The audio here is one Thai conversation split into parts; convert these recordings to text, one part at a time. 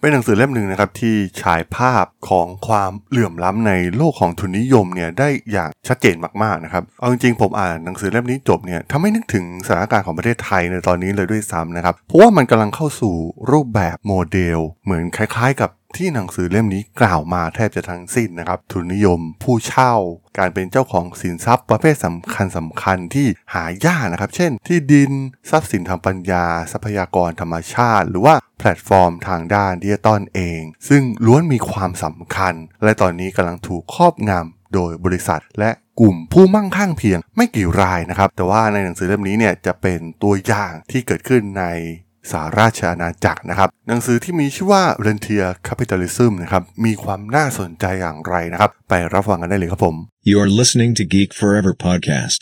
เป็นหนังสือเล่มหนึ่งนะครับที่ฉายภาพของความเหลื่อมล้ำในโลกของทุนนิยมเนี่ยได้อย่างชัดเจนมากๆนะครับ เอาจริงๆผมอ่านหนังสือเล่มนี้จบเนี่ยทำให้นึกถึงสถานการณ์ของประเทศไทยในตอนนี้เลยด้วยซ้ำนะครับ เพราะว่ามันกำลังเข้าสู่รูปแบบโมเดล เหมือนคล้ายๆ กับ ที่หนังสือเล่มนี้กล่าวมาแทบจะทั้งสิ้นนะครับ ทุนนิยมผู้เช่า การเป็นเจ้าของสินทรัพย์ประเภทสำคัญสำคัญที่หายากนะครับ เช่น ที่ดินทรัพย์สินทางปัญญา ทรัพยากรธรรมชาติ หรือว่าแพลตฟอร์มทางด้านดิจิตอลเอง ซึ่งล้วนมีความสำคัญ และตอนนี้กำลังถูกครอบงำโดยบริษัทและกลุ่มผู้มั่งคั่งเพียงไม่กี่รายนะครับ แต่ว่าในหนังสือเล่มนี้เนี่ยจะเป็นตัวอย่างที่เกิดขึ้นใน สหราชอาณาจักรนะครับ หนังสือที่มีชื่อว่า Rentier Capitalism นะครับ มีความน่าสนใจอย่างไรนะครับ ไปรับฟังกันได้เลยครับผม You're listening to Geek Forever podcast.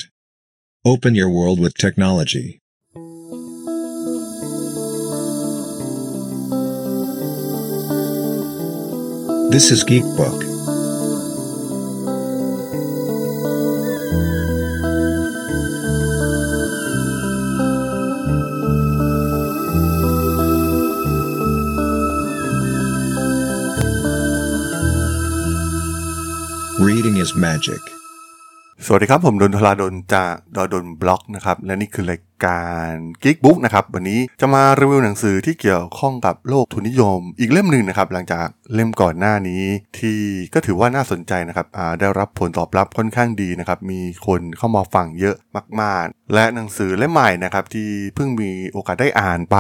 Open your world with technology. This is Geek Book. Is magic. สวัสดีครับ ผมดนทลาดนจากดอดนบล็อกนะครับ และนี่คือรายการ Geek Book นะครับ วันนี้จะมารีวิวหนังสือที่เกี่ยวข้องกับโลกทุนนิยม อีกเล่มหนึ่งนะครับ หลังจากเล่มก่อนหน้านี้ที่ก็ถือว่าน่าสนใจนะครับได้รับผลตอบรับค่อนข้างดีนะครับ มีคนเข้ามาฟังเยอะมาก ๆ และหนังสือเล่มใหม่นะครับที่เพิ่งมีโอกาสได้อ่านไป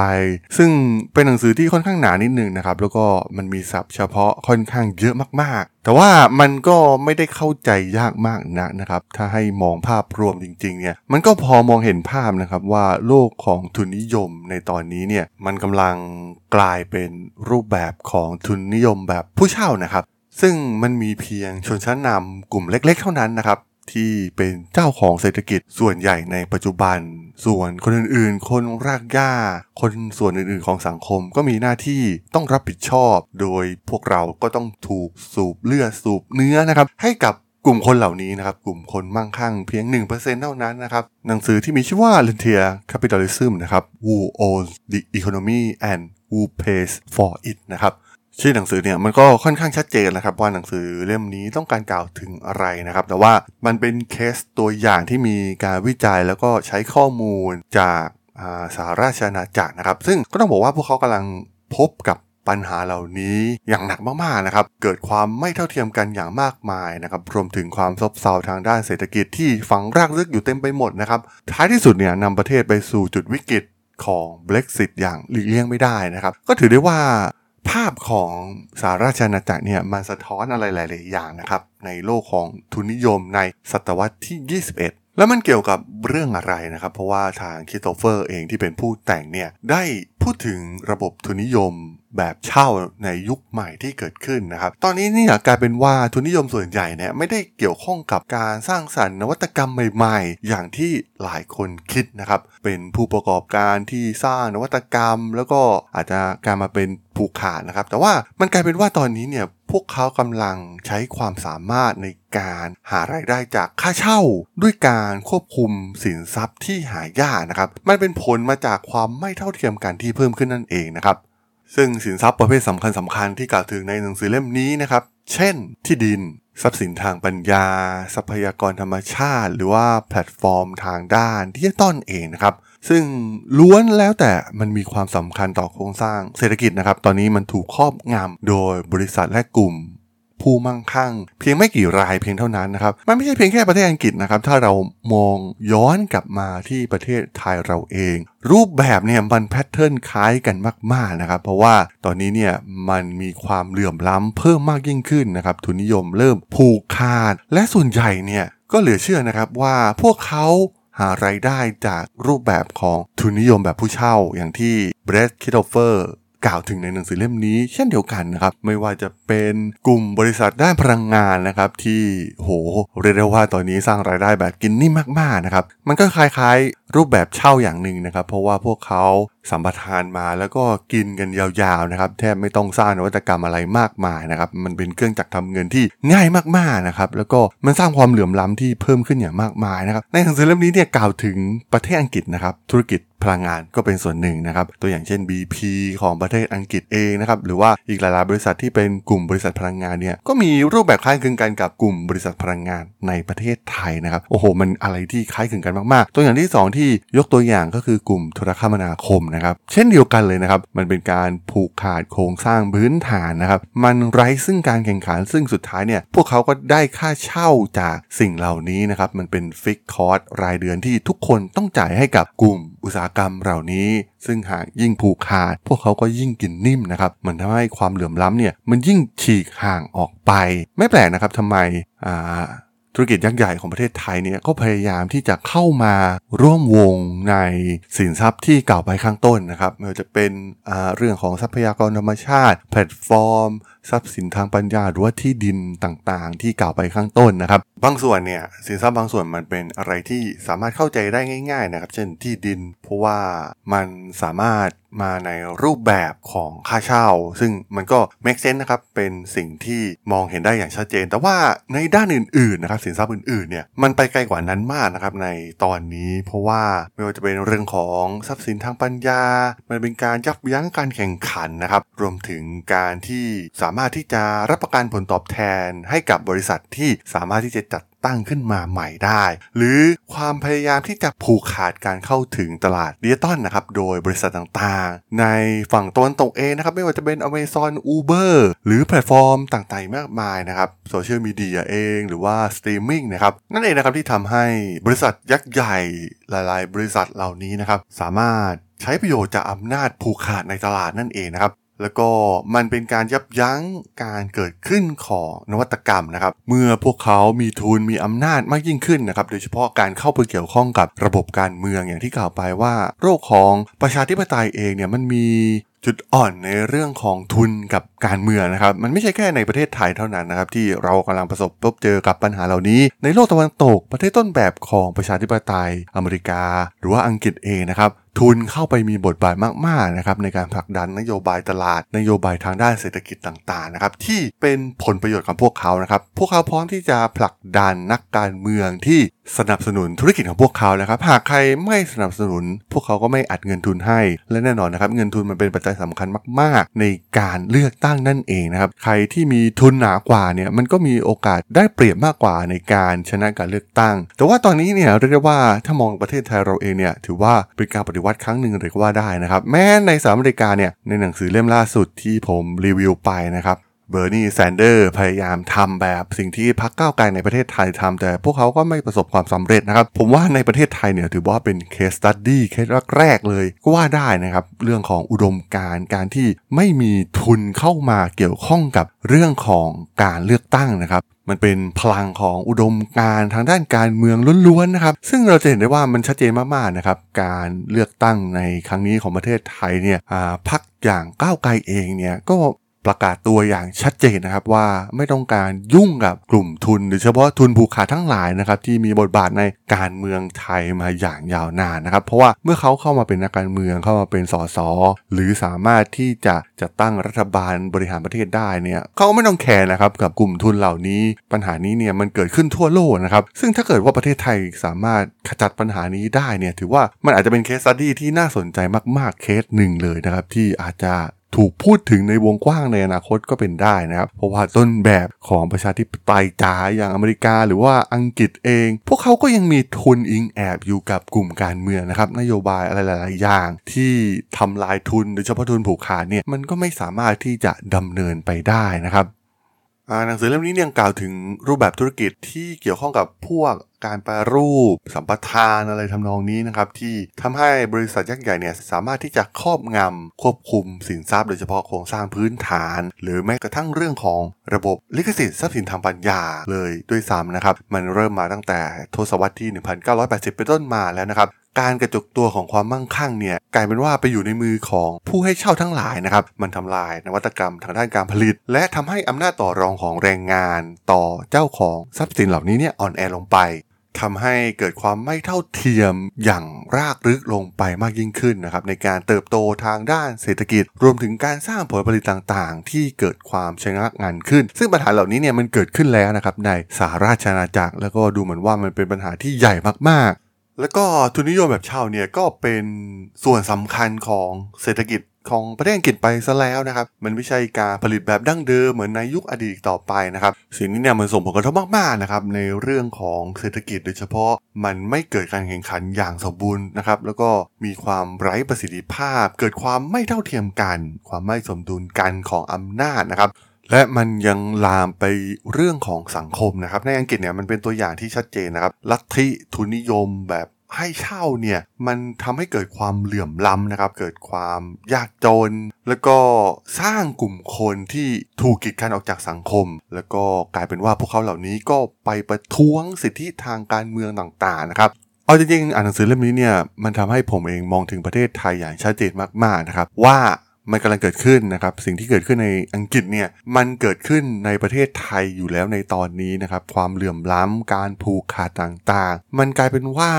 ซึ่งเป็นหนังสือที่ค่อนข้างหนานิดนึงนะครับแล้วก็มันมีศัพท์เฉพาะค่อนข้างเยอะมาก แต่ว่ามันก็ไม่ได้เข้าใจยากมากนักนะครับ ถ้าให้มองภาพรวมจริงๆเนี่ยมันก็พอมองเห็นภาพนะครับว่าโลกของทุนนิยมในตอนนี้เนี่ยมันกำลังกลายเป็นรูปแบบของทุนนิยมแบบผู้เช่านะครับ ซึ่งมันมีเพียงชนชั้นนำกลุ่มเล็กๆ เท่านั้นนะครับที่เป็นเจ้าของเศรษฐกิจส่วนใหญ่ในปัจจุบัน ส่วนคนอื่นๆ คนรากหญ้า คนส่วนอื่นๆของสังคมก็มีหน้าที่ต้องรับผิดชอบ โดยพวกเราก็ต้องถูกสูบเลือดสูบเนื้อนะครับ ให้กับกลุ่มคนเหล่านี้นะครับ กลุ่มคนมั่งคั่งเพียง 1%เท่านั้นนะครับ หนังสือที่มีชื่อว่า Rentier Capitalism นะครับ Who owns the economy and who pays for it นะครับ ชื่อหนังสือเนี่ยมันก็ค่อนข้างชัดเจนนะครับว่าหนังสือเล่มนี้ต้องการกล่าวถึงอะไรนะครับ แต่ว่ามันเป็นเคสตัวอย่างที่มีการวิจัยแล้วก็ใช้ข้อมูลจากาสหราชอาณาจักรนะครับ ซึ่งก็ต้องบอกว่าพวกเขากำลังพบกับปัญหาเหล่านี้อย่างหนักมากๆนะครับ เกิดความไม่เท่าเทียมกันอย่างมากมายนะครับ รวมถึงความซบเซาทางด้านเศรษฐกิจที่ฝังรากลึกอยู่เต็มไปหมดนะครับ ท้ายที่สุดเนี่ยนำประเทศไปสู่จุดวิกฤตของ Brexit อย่างหลีกเลี่ยงไม่ได้นะครับ ก็ถือได้ว่า ภาพของสาราชอาณาจักรเนี่ยมันสะท้อนอะไรหลาย ๆ อย่างนะครับ ในโลกของทุนนิยมในศตวรรษที่ 21 แล้วมันเกี่ยวกับเรื่องอะไรนะครับ เพราะว่าทางคิโตเฟอร์เองที่เป็นผู้แต่งเนี่ยได้พูดถึงระบบทุนนิยมแบบเช่าในยุคใหม่ที่เกิดขึ้นนะครับ ตอนนี้เนี่ยกลายเป็นว่าทุนนิยมส่วนใหญ่เนี่ยไม่ได้เกี่ยวข้องกับการสร้างสรรค์นวัตกรรมใหม่ ๆ อย่างที่หลายคนคิดนะครับ เป็นผู้ประกอบการที่สร้างนวัตกรรม แล้วก็อาจจะกลารมาเป็นผูกขาดนะครับ แต่ว่ามันกลายเป็นว่าตอนนี้เนี่ย พวกเขากำลังใช้ความสามารถในการหารายได้จากค่าเช่า ด้วยการควบคุมสินทรัพย์ที่หายากนะครับ มันเป็นผลมาจากความไม่เท่าเทียมกันที่เพิ่มขึ้นนั่นเองนะครับ ซึ่งสินทรัพย์ประเภทสำคัญสำคัญที่กล่าวถึงในหนังสือเล่มนี้นะครับ เช่น ที่ดิน ทรัพย์สินทางปัญญา ทรัพยากรธรรมชาติ หรือว่าแพลตฟอร์มทางด้านดิจิตอลเองนะครับ ซึ่งล้วนแล้วแต่มันมีความสำคัญต่อโครงสร้างเศรษฐกิจนะครับ ตอนนี้มันถูกครอบงำโดยบริษัทและกลุ่ม ผู้มั่งคั่ง เพียงไม่กี่รายเพียงเท่านั้นนะครับ มันไม่ใช่เพียงแค่ประเทศอังกฤษนะครับ ถ้าเรามองย้อนกลับมาที่ประเทศไทยเราเอง รูปแบบเนี่ยมันแพทเทิร์นคล้ายกันมากๆนะครับ เพราะว่าตอนนี้เนี่ยมันมีความเหลื่อมล้ำเพิ่มมากยิ่งขึ้นนะครับ ทุนนิยมเริ่มผูกขาด และส่วนใหญ่เนี่ยก็เหลือเชื่อนะครับว่าพวกเขาหารายได้จากรูปแบบของทุนนิยมแบบผู้เช่าอย่างที่เบรดคิโตเฟอร์ กล่าวถึงในหนังสือเล่มนี้เช่นเดียวกันนะครับ ไม่ว่าจะเป็นกลุ่มบริษัทด้านพลังงานนะครับ ที่โหเรียกได้ว่าตอนนี้สร้างรายได้แบบกินนี่มากๆนะครับ มันก็คล้ายๆ รูปแบบเช่าอย่างหนึ่งนะครับ เพราะว่าพวกเขา สัมปทานมาแล้วก็กินกันยาวๆนะครับ แทบไม่ต้องสร้างนวัตกรรมอะไรมากมายนะครับ มันเป็นเครื่องจักรทำเงินที่ง่ายมากๆนะครับ แล้วก็มันสร้างความเหลื่อมล้ำที่เพิ่มขึ้นอย่างมากมายนะครับ ในหนังสือเล่มนี้เนี่ยกล่าวถึงประเทศอังกฤษนะครับ ธุรกิจพลังงานก็เป็นส่วนหนึ่งนะครับ ตัวอย่างเช่น BP ของประเทศอังกฤษเองนะครับ หรือว่าอีกหลายๆบริษัทที่เป็นกลุ่มบริษัทพลังงานเนี่ยก็มีรูปแบบคล้ายคลึงกันกับกลุ่มบริษัทพลังงานในประเทศไทยนะครับ โอ้โห มันอะไรที่คล้ายคลึงกันมากๆ ตัวอย่างที่ 2 ที่ยกตัวอย่างก็คือกลุ่มโทรคมนาคมนะครับ เช่นเดียวกันเลยนะครับ มันเป็นการผูกขาดโครงสร้างพื้นฐานนะครับ มันไร้ซึ่งการแข่งขันซึ่งสุดท้ายเนี่ย พวกเขาก็ได้ค่าเช่าจากสิ่งเหล่านี้นะครับ มันเป็นฟิกคอร์สรายเดือนที่ทุกคนต้องจ่ายให้กับกลุ่มอุตสาหกรรมเหล่านี้ ซึ่งหากยิ่งผูกขาด พวกเขาก็ยิ่งกินนิ่มนะครับ มันทำให้ความเหลื่อมล้ำเนี่ย มันยิ่งฉีกห่างออกไป ไม่แปลกนะครับทำไมอ่า ธุรกิจยักษ์ใหญ่ของประเทศไทยเนี่ยก็พยายามที่จะเข้ามาร่วมวงในสินทรัพย์ที่กล่าวไปข้างต้นนะครับไม่ว่าจะเป็นเรื่องของทรัพยากรธรรมชาติ แพลตฟอร์ม ทรัพย์สินทางปัญญาหรือว่าที่ดินต่างๆ ที่กล่าวไปข้างต้นนะครับ บางส่วนเนี่ยสินทรัพย์บางส่วนมันเป็นอะไรที่สามารถเข้าใจได้ง่าย ๆ นะครับ เช่นที่ดิน เพราะว่ามันสามารถมาในรูปแบบของค่าเช่า ซึ่งมันก็ make sense นะครับ เป็นสิ่งที่มองเห็นได้อย่างชัดเจน แต่ว่าในด้านอื่นๆนะครับสินทรัพย์อื่นๆเนี่ยมันไปไกลกว่านั้นมากนะครับในตอนนี้ เพราะว่าไม่ว่าจะเป็นเรื่องของทรัพย์สินทางปัญญา มันเป็นการยับยั้งการแข่งขันนะครับ รวมถึงการที่สามารถที่จะรับประกันผลตอบแทนให้กับบริษัทที่สามารถที่จะจัดตั้งขึ้นมาใหม่ได้ หรือความพยายามที่จะผูกขาดการเข้าถึงตลาดดิจิตอลนะครับโดยบริษัทต่างๆ ในฝั่งตะวันตกเองนะครับไม่ว่าจะเป็น Amazon Uber หรือแพลตฟอร์มต่างๆ มากมายนะครับโซเชียลมีเดียเองหรือว่าสตรีมมิ่งนะครับนั่นเองนะครับที่ทำให้บริษัทยักษ์ใหญ่หลาย ๆ บริษัทเหล่านี้นะครับสามารถใช้ประโยชน์จากอำนาจผูกขาดในตลาดนั่นเองนะครับ แล้วก็มันเป็นการยับยั้งการเกิดขึ้นของนวัตกรรมนะครับ เมื่อพวกเขามีทุนมีอำนาจมากยิ่งขึ้นนะครับ โดยเฉพาะการเข้าไปเกี่ยวข้องกับระบบการเมืองอย่างที่กล่าวไปว่า โรคของประชาธิปไตยเองเนี่ยมันมีจุดอ่อนในเรื่องของทุนกับการเมืองนะครับ มันไม่ใช่แค่ในประเทศไทยเท่านั้นนะครับ ที่เรากำลังประสบพบเจอกับปัญหาเหล่านี้ ในโลกตะวันตกประเทศต้นแบบของประชาธิปไตยอเมริกา หรือว่าอังกฤษเองนะครับ ทุนเข้าไปมีบทบาทมากๆนะครับในการผลักดันนโยบายตลาด นโยบายทางด้านเศรษฐกิจต่างๆนะครับที่เป็นผลประโยชน์ของพวกเขานะครับพวกเขาพร้อมที่จะผลักดันนักการเมืองที่สนับสนุนธุรกิจของพวกเขานะครับ หากใครไม่สนับสนุน พวกเขาก็ไม่อัดเงินทุนให้ และแน่นอนนะครับ เงินทุนมันเป็นปัจจัยสำคัญมาก ๆ ในการเลือกตั้งนั่นเองนะครับ ใครที่มีทุนหนากว่าเนี่ยมันก็มีโอกาสได้เปรียบมากกว่าในการชนะการเลือกตั้ง แต่ว่าตอนนี้เนี่ยเรียกได้ว่าถ้ามองประเทศไทยเราเองเนี่ยถือว่าเป็นการปฏิวัดครั้งหนึ่งเลยก็ว่าได้นะครับ แม้ในสหรัฐอเมริกาเนี่ยในหนังสือเล่มล่าสุดที่ผมรีวิวไปนะครับ เบอร์นีแซนเดอร์พยายามทำแบบสิ่งที่พรรคก้าวไกลในประเทศไทยทำแต่พวกเขาก็ไม่ประสบความสำเร็จนะครับ ผมว่าในประเทศไทยเนี่ยถือว่าเป็น case study เคสแรกๆเลย ก็ว่าได้นะครับ เรื่องของอุดมการณ์การที่ไม่มีทุนเข้ามาเกี่ยวข้องกับเรื่องของการเลือกตั้งนะครับมันเป็นพลังของอุดมการทางด้านการเมืองล้วนๆนะครับ ซึ่งเราจะเห็นได้ว่ามันชัดเจนมากๆนะครับ การเลือกตั้งในครั้งนี้ของประเทศไทยเนี่ยพรรคอย่างก้าวไกลเองเนี่ยก็ ประกาศตัวอย่างชัดเจนนะครับว่าไม่ต้องการยุ่งกับกลุ่มทุนโดยเฉพาะทุนผูกขาดทั้งหลายนะครับที่มีบทบาทในการเมืองไทยมาอย่างยาวนานนะครับ เพราะว่าเมื่อเขาเข้ามาเป็นนักการเมืองเข้ามาเป็นสสหรือสามารถที่จะจะตั้งรัฐบาลบริหารประเทศได้เนี่ยเขาไม่ต้องแคร์นะครับกับกลุ่มทุนเหล่านี้ ปัญหานี้เนี่ยมันเกิดขึ้นทั่วโลกนะครับ ซึ่งถ้าเกิดว่าประเทศไทยสามารถขจัดปัญหานี้ได้เนี่ยถือว่ามันอาจจะเป็นเคสสตี้ที่น่าสนใจมากๆเคสหนึ่งเลยนะครับที่อาจจะ ถูกพูดถึงในวงกว้างในอนาคตก็เป็นได้นะครับ เพราะว่าต้นแบบของประชาธิปไตยจ๋าอย่างอเมริกาหรือว่าอังกฤษเอง พวกเขาก็ยังมีทุนอิงแอบอยู่กับกลุ่มการเมืองนะครับ นโยบายอะไรหลาย ๆ อย่าง ที่ทำลายทุนโดยเฉพาะทุนผูกขาดเนี่ยมันก็ไม่สามารถที่จะดำเนินไปได้นะครับ หนังสือเล่มนี้ยังกล่าวถึงรูปแบบธุรกิจที่เกี่ยวข้องกับพวกการแปรรูป สัมปทานอะไรทำนองนี้นะครับที่ทำให้บริษัทยักษ์ใหญ่เนี่ยสามารถที่จะครอบงำควบคุมสินทรัพย์โดยเฉพาะโครงสร้างพื้นฐาน หรือแม้กระทั่งเรื่องของระบบลิขสิทธิ์ทรัพย์สินทางปัญญาเลยด้วยซ้ำนะครับ มันเริ่มมาตั้งแต่ทศวรรษที่ 1980 เป็นต้นมาแล้วนะครับ การกระจุกตัวของความมั่งคั่งเนี่ยกลายเป็นว่าไปอยู่ในมือของผู้ให้เช่าทั้งหลายนะครับมันทำลายนวัตกรรมทางด้านการผลิต และทำให้อำนาจต่อรองของแรงงานต่อเจ้าของทรัพย์สินเหล่านี้เนี่ยอ่อนแอลงไปทำให้เกิดความไม่เท่าเทียมอย่างรากลึกลงไปมากยิ่งขึ้นนะครับในการเติบโตทางด้านเศรษฐกิจ รวมถึงการสร้างผลผลิตต่างๆ ที่เกิดความชะงักงันขึ้น ซึ่งปัญหาเหล่านี้เนี่ยมันเกิดขึ้นแล้วนะครับในสหราชอาณาจักร แล้วก็ดูเหมือนว่ามันเป็นปัญหาที่ใหญ่มากๆ แล้วก็ทุนนิยมแบบเช่าเนี่ยก็เป็นส่วนสำคัญของเศรษฐกิจของประเทศอังกฤษไปซะแล้วนะครับ มันไม่ใช่การผลิตแบบดั้งเดิมเหมือนในยุคอดีตต่อไปนะครับ สิ่งนี้เนี่ยมันส่งผลกระทบมากๆนะครับในเรื่องของเศรษฐกิจโดยเฉพาะมันไม่เกิดการแข่งขันอย่างสมบูรณ์นะครับ แล้วก็มีความไร้ประสิทธิภาพ เกิดความไม่เท่าเทียมกัน ความไม่สมดุลกันของอำนาจนะครับ และมันยังลามไปเรื่องของสังคมนะครับ ในอังกฤษเนี่ยมันเป็นตัวอย่างที่ชัดเจนนะครับ ลัทธิทุนนิยมแบบให้เช่าเนี่ยมันทำให้เกิดความเหลื่อมล้ำนะครับ เกิดความยากจน แล้วก็สร้างกลุ่มคนที่ถูกกีดกันออกจากสังคม แล้วก็กลายเป็นว่าพวกเขาเหล่านี้ก็ไปประท้วงสิทธิทางการเมืองต่างๆนะครับเอาจริงๆอ่านหนังสือเล่มนี้เนี่ยมันทำให้ผมเองมองถึงประเทศไทยอย่างชัดเจนมากๆนะครับว่า มันกำลังเกิดขึ้นนะครับ สิ่งที่เกิดขึ้นในอังกฤษเนี่ยมันเกิดขึ้นในประเทศไทยอยู่แล้วในตอนนี้นะครับ ความเหลื่อมล้ำการผูกขาดต่างๆ มันกลายเป็นว่า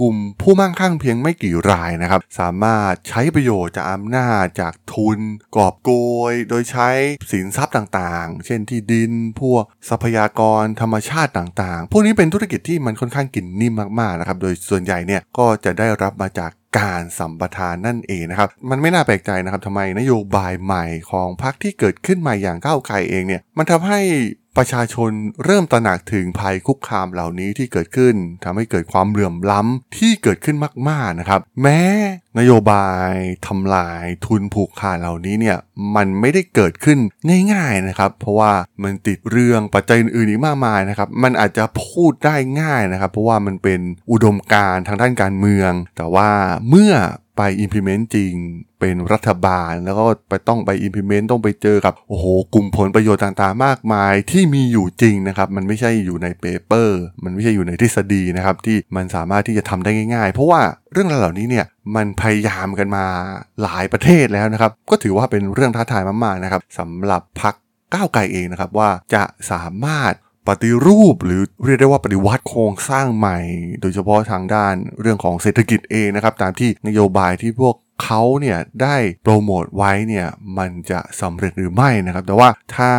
กลุ่มผู้มั่งคั่งเพียงไม่กี่รายนะครับ สามารถใช้ประโยชน์จากอำนาจจากทุน กอบโกย โดยใช้สินทรัพย์ต่างๆ เช่นที่ดิน พวกทรัพยากรธรรมชาติต่างๆ พวกนี้เป็นธุรกิจที่มันค่อนข้างกินนิ่มมากๆนะครับ โดยส่วนใหญ่เนี่ยก็จะได้รับมาจาก การสัมปทานนั่นเองนะครับ มันไม่น่าแปลกใจนะครับทำไมนโยบายใหม่ของพรรคที่เกิดขึ้นใหม่อย่างก้าวไกลเองเนี่ย มันทำให้ ประชาชนเริ่มตระหนักถึงภัยคุกคามเหล่านี้ที่เกิดขึ้นทำให้เกิดความเหลื่อมล้ำที่เกิดขึ้นมากๆนะครับ แม้นโยบายทำลายทุนผูกขาดเหล่านี้เนี่ยมันไม่ได้เกิดขึ้นง่ายๆนะครับ เพราะว่ามันติดเรื่องปัจจัยอื่นๆอีกมากมายนะครับ มันอาจจะพูดได้ง่ายนะครับ เพราะว่ามันเป็นอุดมการณ์ทางด้านการเมือง แต่ว่าเมื่อ ไป implement จริง เป็นรัฐบาล แล้วก็ไปต้องไป implement ต้องไปเจอกับโอ้โหกลุ่มผลประโยชน์ต่างๆ มากมายที่มีอยู่จริงนะครับ มันไม่ใช่อยู่ในเปเปอร์ มันไม่ใช่อยู่ในทฤษฎีนะครับ ที่มันสามารถที่จะทำได้ง่ายๆ เพราะว่าเรื่องราวเหล่านี้เนี่ยมันพยายามกันมาหลายประเทศแล้วนะครับ ก็ถือว่าเป็นเรื่องท้าทายมากๆนะครับสำหรับพรรคก้าวไกลเองนะครับว่าจะสามารถ ปฏิรูปหรือเรียกได้ว่าปฏิวัติโครงสร้างใหม่ โดยเฉพาะทางด้านเรื่องของเศรษฐกิจเองนะครับตามที่นโยบายที่พวกเขาเนี่ยได้โปรโมทไว้เนี่ยมันจะสำเร็จหรือไม่นะครับ แต่ว่าถ้า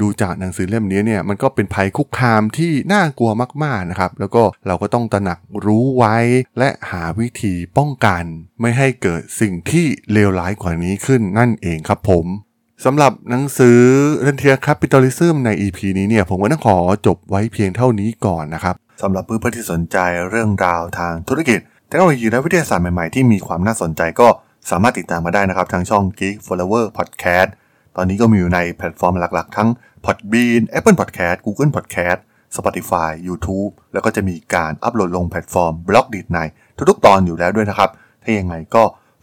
ดูจากหนังสือเล่มนี้เนี่ยมันก็เป็นภัยคุกคามที่น่ากลัวมากๆนะครับ แล้วก็เราก็ต้องตระหนักรู้ไว้ และหาวิธีป้องกัน ไม่ให้เกิดสิ่งที่เลวร้ายกว่านี้ขึ้นนั่นเองครับผม สำหรับหนังสือ Rentier Capitalism ใน EP นี้เนี่ยผมก็ต้องขอจบไว้เพียงเท่านี้ก่อนนะครับสำหรับเพื่อนๆที่สนใจเรื่องราวทางธุรกิจเทคโนโลยีและวิทยาศาสตร์ใหม่ๆ ที่มีความน่าสนใจก็สามารถติดตามมาได้นะครับ ทางช่อง Geek Forever Podcast ตอนนี้ก็มีอยู่ในแพลตฟอร์มหลักๆ ทั้ง Podbean Apple Podcast Google Podcast Spotify YouTube แล้วก็จะมีการอัปโหลดลงแพลตฟอร์ม Blockdit ในทุกๆ ตอนอยู่แล้วด้วยนะครับ ถ้ายังไงก็